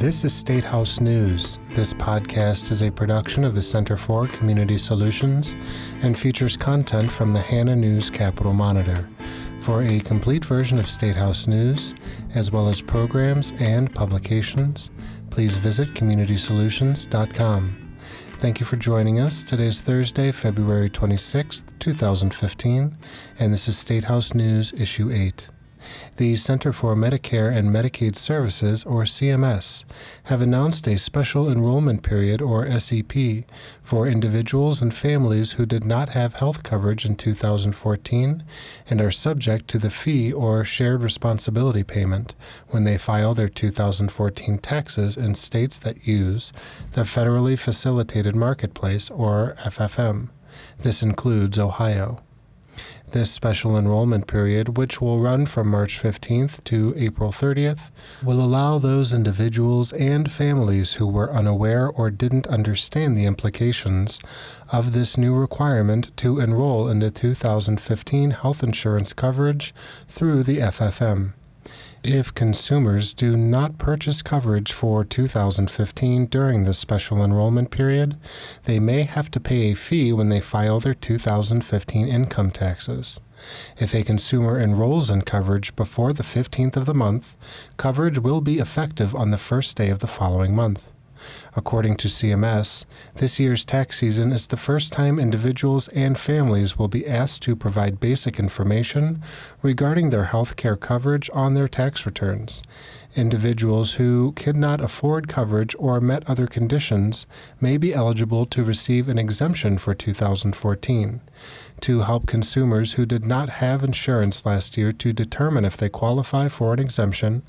This is State House News. This podcast is a production of the Center for Community Solutions and features content from the Hannah News Capital Monitor. For a complete version of State House News, as well as programs and publications, please visit communitysolutions.com. Thank you for joining us. Today is Thursday, February 26th, 2015, and this is State House News, Issue 8. The Center for Medicare and Medicaid Services, or CMS, have announced a special enrollment period, or SEP, for individuals and families who did not have health coverage in 2014 and are subject to the fee or shared responsibility payment when they file their 2014 taxes in states that use the Federally Facilitated Marketplace, or FFM. This includes Ohio. This special enrollment period, which will run from March 15th to April 30th, will allow those individuals and families who were unaware or didn't understand the implications of this new requirement to enroll in the 2015 health insurance coverage through the FFM. If consumers do not purchase coverage for 2015 during the special enrollment period, they may have to pay a fee when they file their 2015 income taxes. If a consumer enrolls in coverage before the 15th of the month, coverage will be effective on the first day of the following month. According to CMS, this year's tax season is the first time individuals and families will be asked to provide basic information regarding their health care coverage on their tax returns. Individuals who could not afford coverage or met other conditions may be eligible to receive an exemption for 2014. To help consumers who did not have insurance last year to determine if they qualify for an exemption,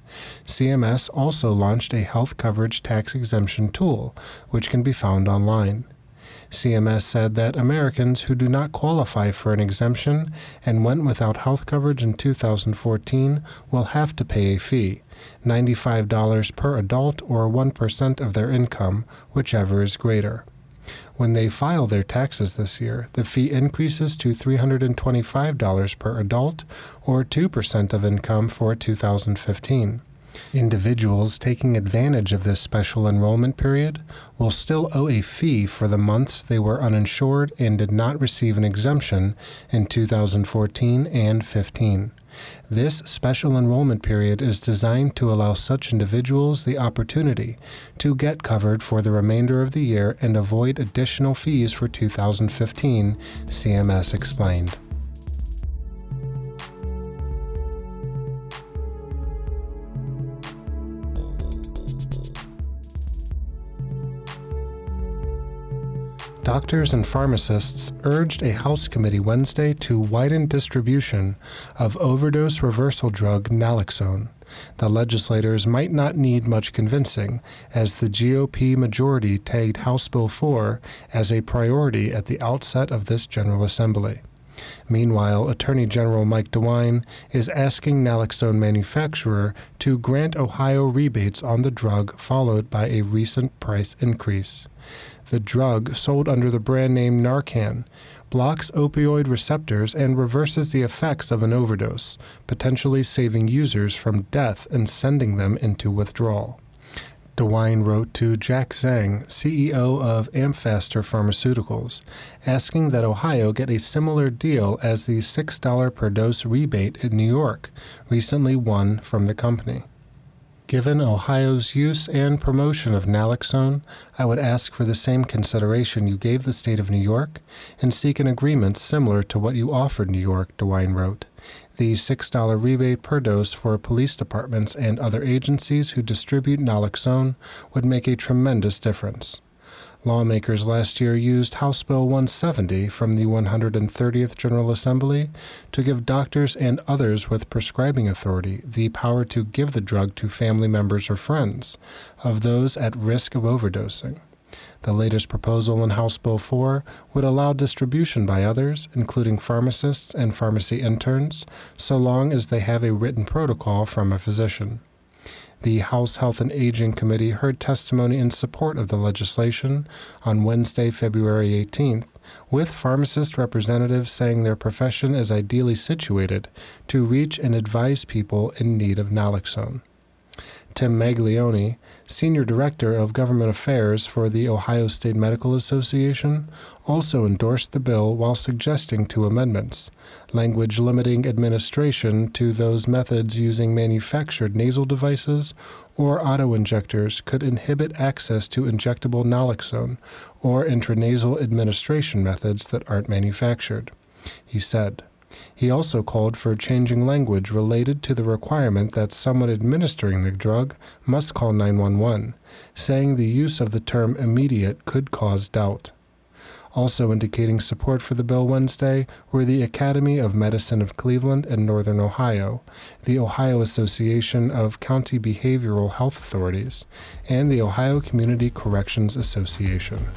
CMS also launched a health coverage tax exemption tool, which can be found online. CMS said that Americans who do not qualify for an exemption and went without health coverage in 2014 will have to pay a fee $95 per adult or 1% of their income, whichever is greater. When they file their taxes this year, the fee increases to $325 per adult or 2% of income for 2015. Individuals taking advantage of this special enrollment period will still owe a fee for the months they were uninsured and did not receive an exemption in 2014 and 15. This special enrollment period is designed to allow such individuals the opportunity to get covered for the remainder of the year and avoid additional fees for 2015, CMS explained. Doctors and pharmacists urged a House committee Wednesday to widen distribution of overdose reversal drug naloxone. The legislators might not need much convincing, as the GOP majority tagged House Bill 4 as a priority at the outset of this General Assembly. Meanwhile, Attorney General Mike DeWine is asking naloxone manufacturer to grant Ohio rebates on the drug, followed by a recent price increase. The drug, sold under the brand name Narcan, blocks opioid receptors and reverses the effects of an overdose, potentially saving users from death and sending them into withdrawal. DeWine wrote to Jack Zhang, CEO of Amphastar Pharmaceuticals, asking that Ohio get a similar deal as the $6 per dose rebate in New York, recently won from the company. Given Ohio's use and promotion of naloxone, I would ask for the same consideration you gave the state of New York and seek an agreement similar to what you offered New York, DeWine wrote. The $6 rebate per dose for police departments and other agencies who distribute naloxone would make a tremendous difference. Lawmakers last year used House Bill 170 from the 130th General Assembly to give doctors and others with prescribing authority the power to give the drug to family members or friends of those at risk of overdosing. The latest proposal in House Bill 4 would allow distribution by others, including pharmacists and pharmacy interns, so long as they have a written protocol from a physician. The House Health and Aging Committee heard testimony in support of the legislation on Wednesday, February 18th, with pharmacist representatives saying their profession is ideally situated to reach and advise people in need of naloxone. Tim Maglione, Senior Director of Government Affairs for the Ohio State Medical Association, also endorsed the bill while suggesting two amendments language limiting administration to those methods using manufactured nasal devices or autoinjectors could inhibit access to injectable naloxone or intranasal administration methods that aren't manufactured. He said, he also called for changing language related to the requirement that someone administering the drug must call 911, saying the use of the term immediate could cause doubt. Also indicating support for the bill Wednesday were the Academy of Medicine of Cleveland and Northern Ohio, the Ohio Association of County Behavioral Health Authorities, and the Ohio Community Corrections Association.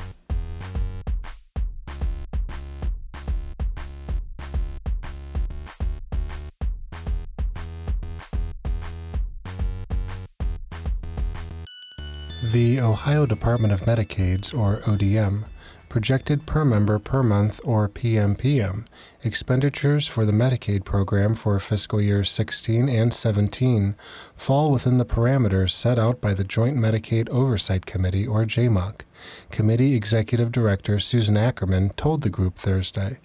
Ohio Department of Medicaid's, or ODM, projected per member per month, or PMPM, expenditures for the Medicaid program for fiscal years 16 and 17 fall within the parameters set out by the Joint Medicaid Oversight Committee, or JMOC. Committee Executive Director Susan Ackerman told the group Thursday.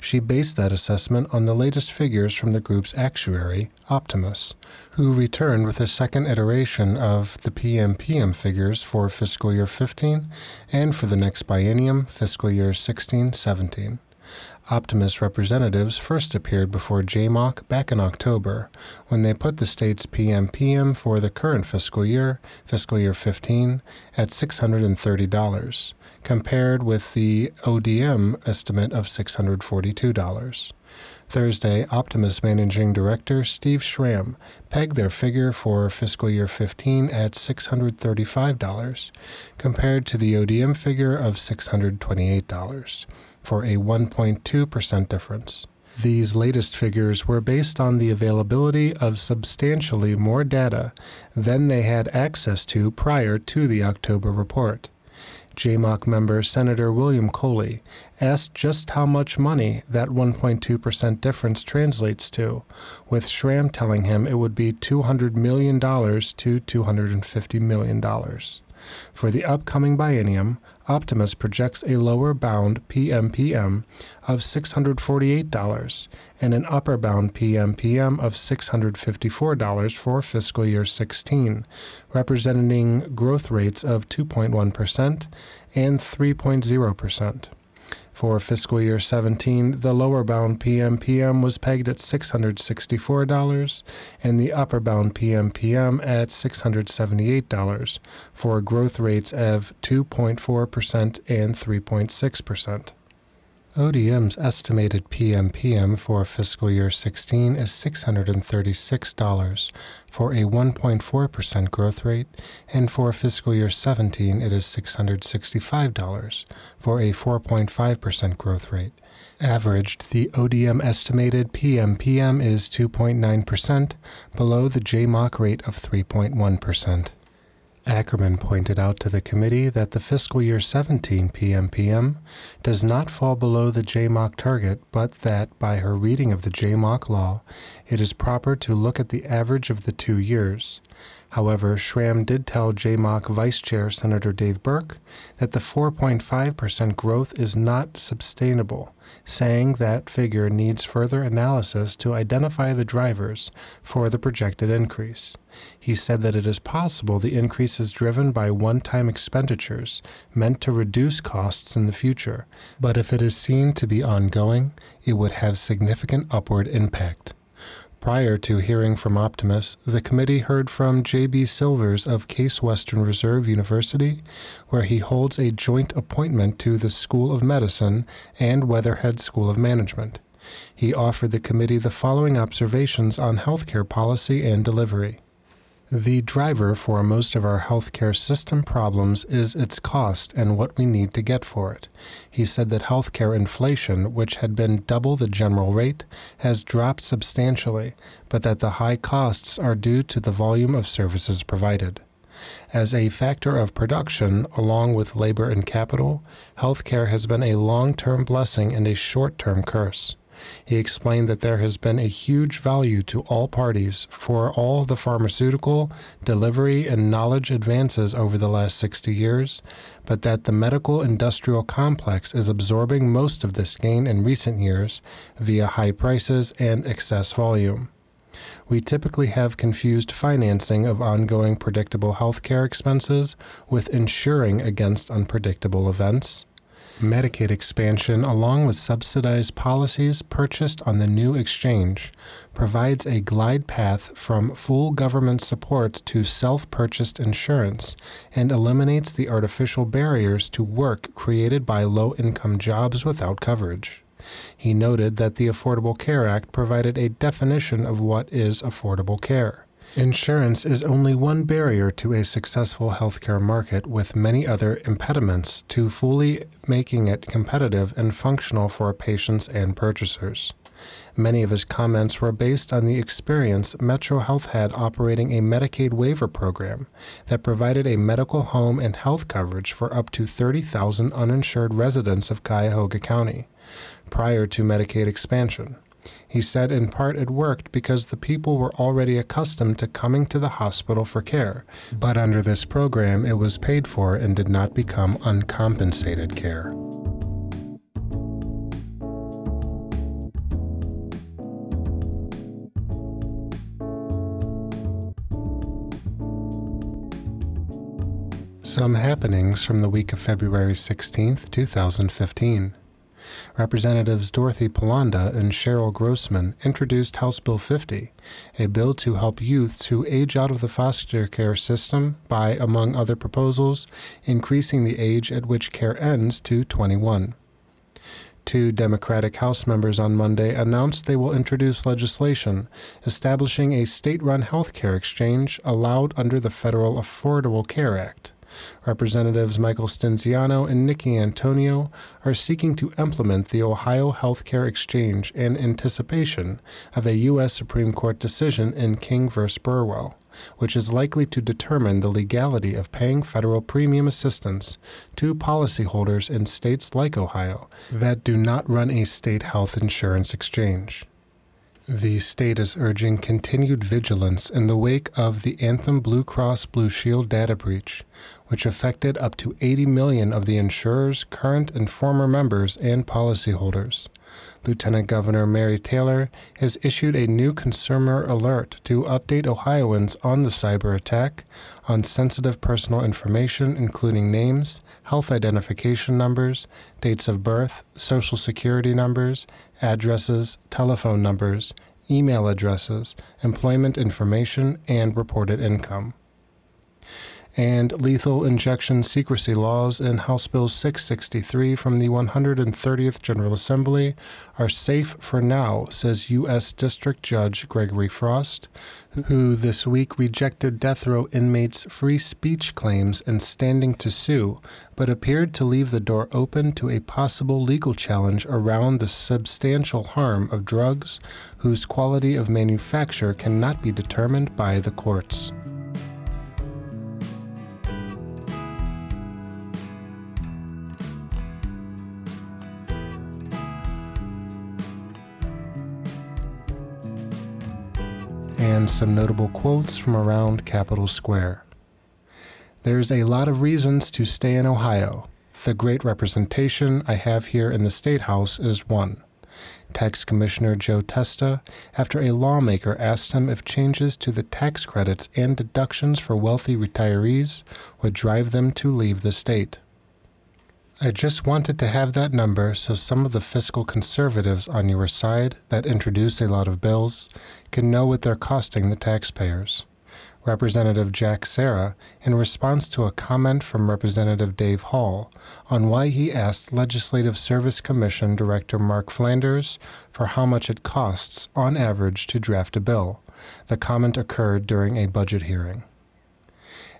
She based that assessment on the latest figures from the group's actuary, Optumas, who returned with a second iteration of the PMPM figures for fiscal year 15 and for the next biennium, fiscal year 16 17. Optumas representatives first appeared before JMOC back in October, when they put the state's PMPM for the current fiscal year, fiscal year 15, at $630, compared with the ODM estimate of $642. Thursday, Optumas Managing Director Steve Schramm pegged their figure for fiscal year 15 at $635, compared to the ODM figure of $628, for a 1.2% difference. These latest figures were based on the availability of substantially more data than they had access to prior to the October report. JMOC member Senator William Coley asked just how much money that 1.2% difference translates to, with Schramm telling him it would be $200 million to $250 million. For the upcoming biennium, Optumas projects a lower bound PMPM of $648 and an upper bound PMPM of $654 for fiscal year 16, representing growth rates of 2.1% and 3.0%. For fiscal year 17, the lower bound PMPM was pegged at $664 and the upper bound PMPM at $678 for growth rates of 2.4% and 3.6%. ODM's estimated PMPM for fiscal year 16 is $636 for a 1.4% growth rate, and for fiscal year 17 it is $665 for a 4.5% growth rate. Averaged, the ODM estimated PMPM is 2.9%, below the JMOC rate of 3.1%. Ackerman pointed out to the committee that the fiscal year 17 PMPM does not fall below the JMOC target, but that, by her reading of the JMOC law, it is proper to look at the average of the two years. However, Schramm did tell JMOC Vice Chair Senator Dave Burke that the 4.5% growth is not sustainable, saying that figure needs further analysis to identify the drivers for the projected increase. He said that it is possible the increase is driven by one time expenditures meant to reduce costs in the future, but if it is seen to be ongoing, it would have significant upward impact. Prior to hearing from Optumas, the committee heard from J.B. Silvers of Case Western Reserve University, where he holds a joint appointment to the School of Medicine and Weatherhead School of Management. He offered the committee the following observations on healthcare policy and delivery. The driver for most of our healthcare system problems is its cost and what we need to get for it. He said that healthcare inflation, which had been double the general rate, has dropped substantially, but that the high costs are due to the volume of services provided. As a factor of production, along with labor and capital, healthcare has been a long term blessing and a short term curse. He explained that there has been a huge value to all parties for all the pharmaceutical, delivery, and knowledge advances over the last 60 years, but that the medical industrial complex is absorbing most of this gain in recent years via high prices and excess volume. We typically have confused financing of ongoing predictable healthcare expenses with insuring against unpredictable events. Medicaid expansion, along with subsidized policies purchased on the new exchange, provides a glide path from full government support to self purchased insurance and eliminates the artificial barriers to work created by low income jobs without coverage. He noted that the Affordable Care Act provided a definition of what is affordable care. Insurance is only one barrier to a successful healthcare market, with many other impediments to fully making it competitive and functional for patients and purchasers. Many of his comments were based on the experience Metro Health had operating a Medicaid waiver program that provided a medical home and health coverage for up to 30,000 uninsured residents of Cuyahoga County prior to Medicaid expansion. He said in part it worked because the people were already accustomed to coming to the hospital for care, but under this program it was paid for and did not become uncompensated care. Some happenings from the week of February 16, 2015. Representatives Dorothy Pelanda and Cheryl Grossman introduced House Bill 50, a bill to help youths who age out of the foster care system by, among other proposals, increasing the age at which care ends to 21. Two Democratic House members on Monday announced they will introduce legislation establishing a state run health care exchange allowed under the Federal Affordable Care Act. Representatives Michael Stinziano and Nickie Antonio are seeking to implement the Ohio Healthcare Exchange in anticipation of a U.S. Supreme Court decision in King v. Burwell, which is likely to determine the legality of paying federal premium assistance to policyholders in states like Ohio that do not run a state health insurance exchange. The state is urging continued vigilance in the wake of the Anthem Blue Cross Blue Shield data breach, which affected up to 80 million of the insurer's current and former members and policyholders. Lieutenant Governor Mary Taylor has issued a new consumer alert to update Ohioans on the cyber attack on sensitive personal information, including names, health identification numbers, dates of birth, social security numbers, addresses, telephone numbers, email addresses, employment information, and reported income and lethal injection secrecy laws in House Bill 663 from the 130th General Assembly are safe for now, says U.S. District Judge Gregory Frost, who this week rejected death row inmates' free speech claims and standing to sue, but appeared to leave the door open to a possible legal challenge around the substantial harm of drugs whose quality of manufacture cannot be determined by the courts. And some notable quotes from around Capitol Square. There's a lot of reasons to stay in Ohio. The great representation I have here in the State House is one. Tax Commissioner Joe Testa, after a lawmaker asked him if changes to the tax credits and deductions for wealthy retirees would drive them to leave the state. I just wanted to have that number so some of the fiscal conservatives on your side that introduce a lot of bills can know what they're costing the taxpayers. Representative Jack Cera, in response to a comment from Representative Dave Hall on why he asked Legislative Service Commission Director Mark Flanders for how much it costs, on average, to draft a bill. The comment occurred during a budget hearing.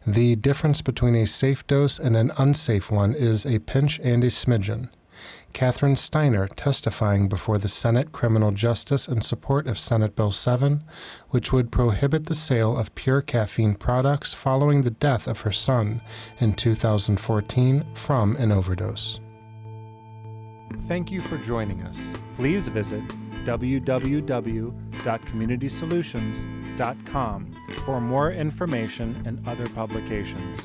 The difference between a safe dose and an unsafe one is a pinch and a smidgen. Catherine Stiner testifying before the Senate Criminal Justice in support of Senate Bill 7, which would prohibit the sale of pure caffeine products following the death of her son in 2014 from an overdose. Thank you for joining us. Please visit www.communitysolutions.com for more information and other publications.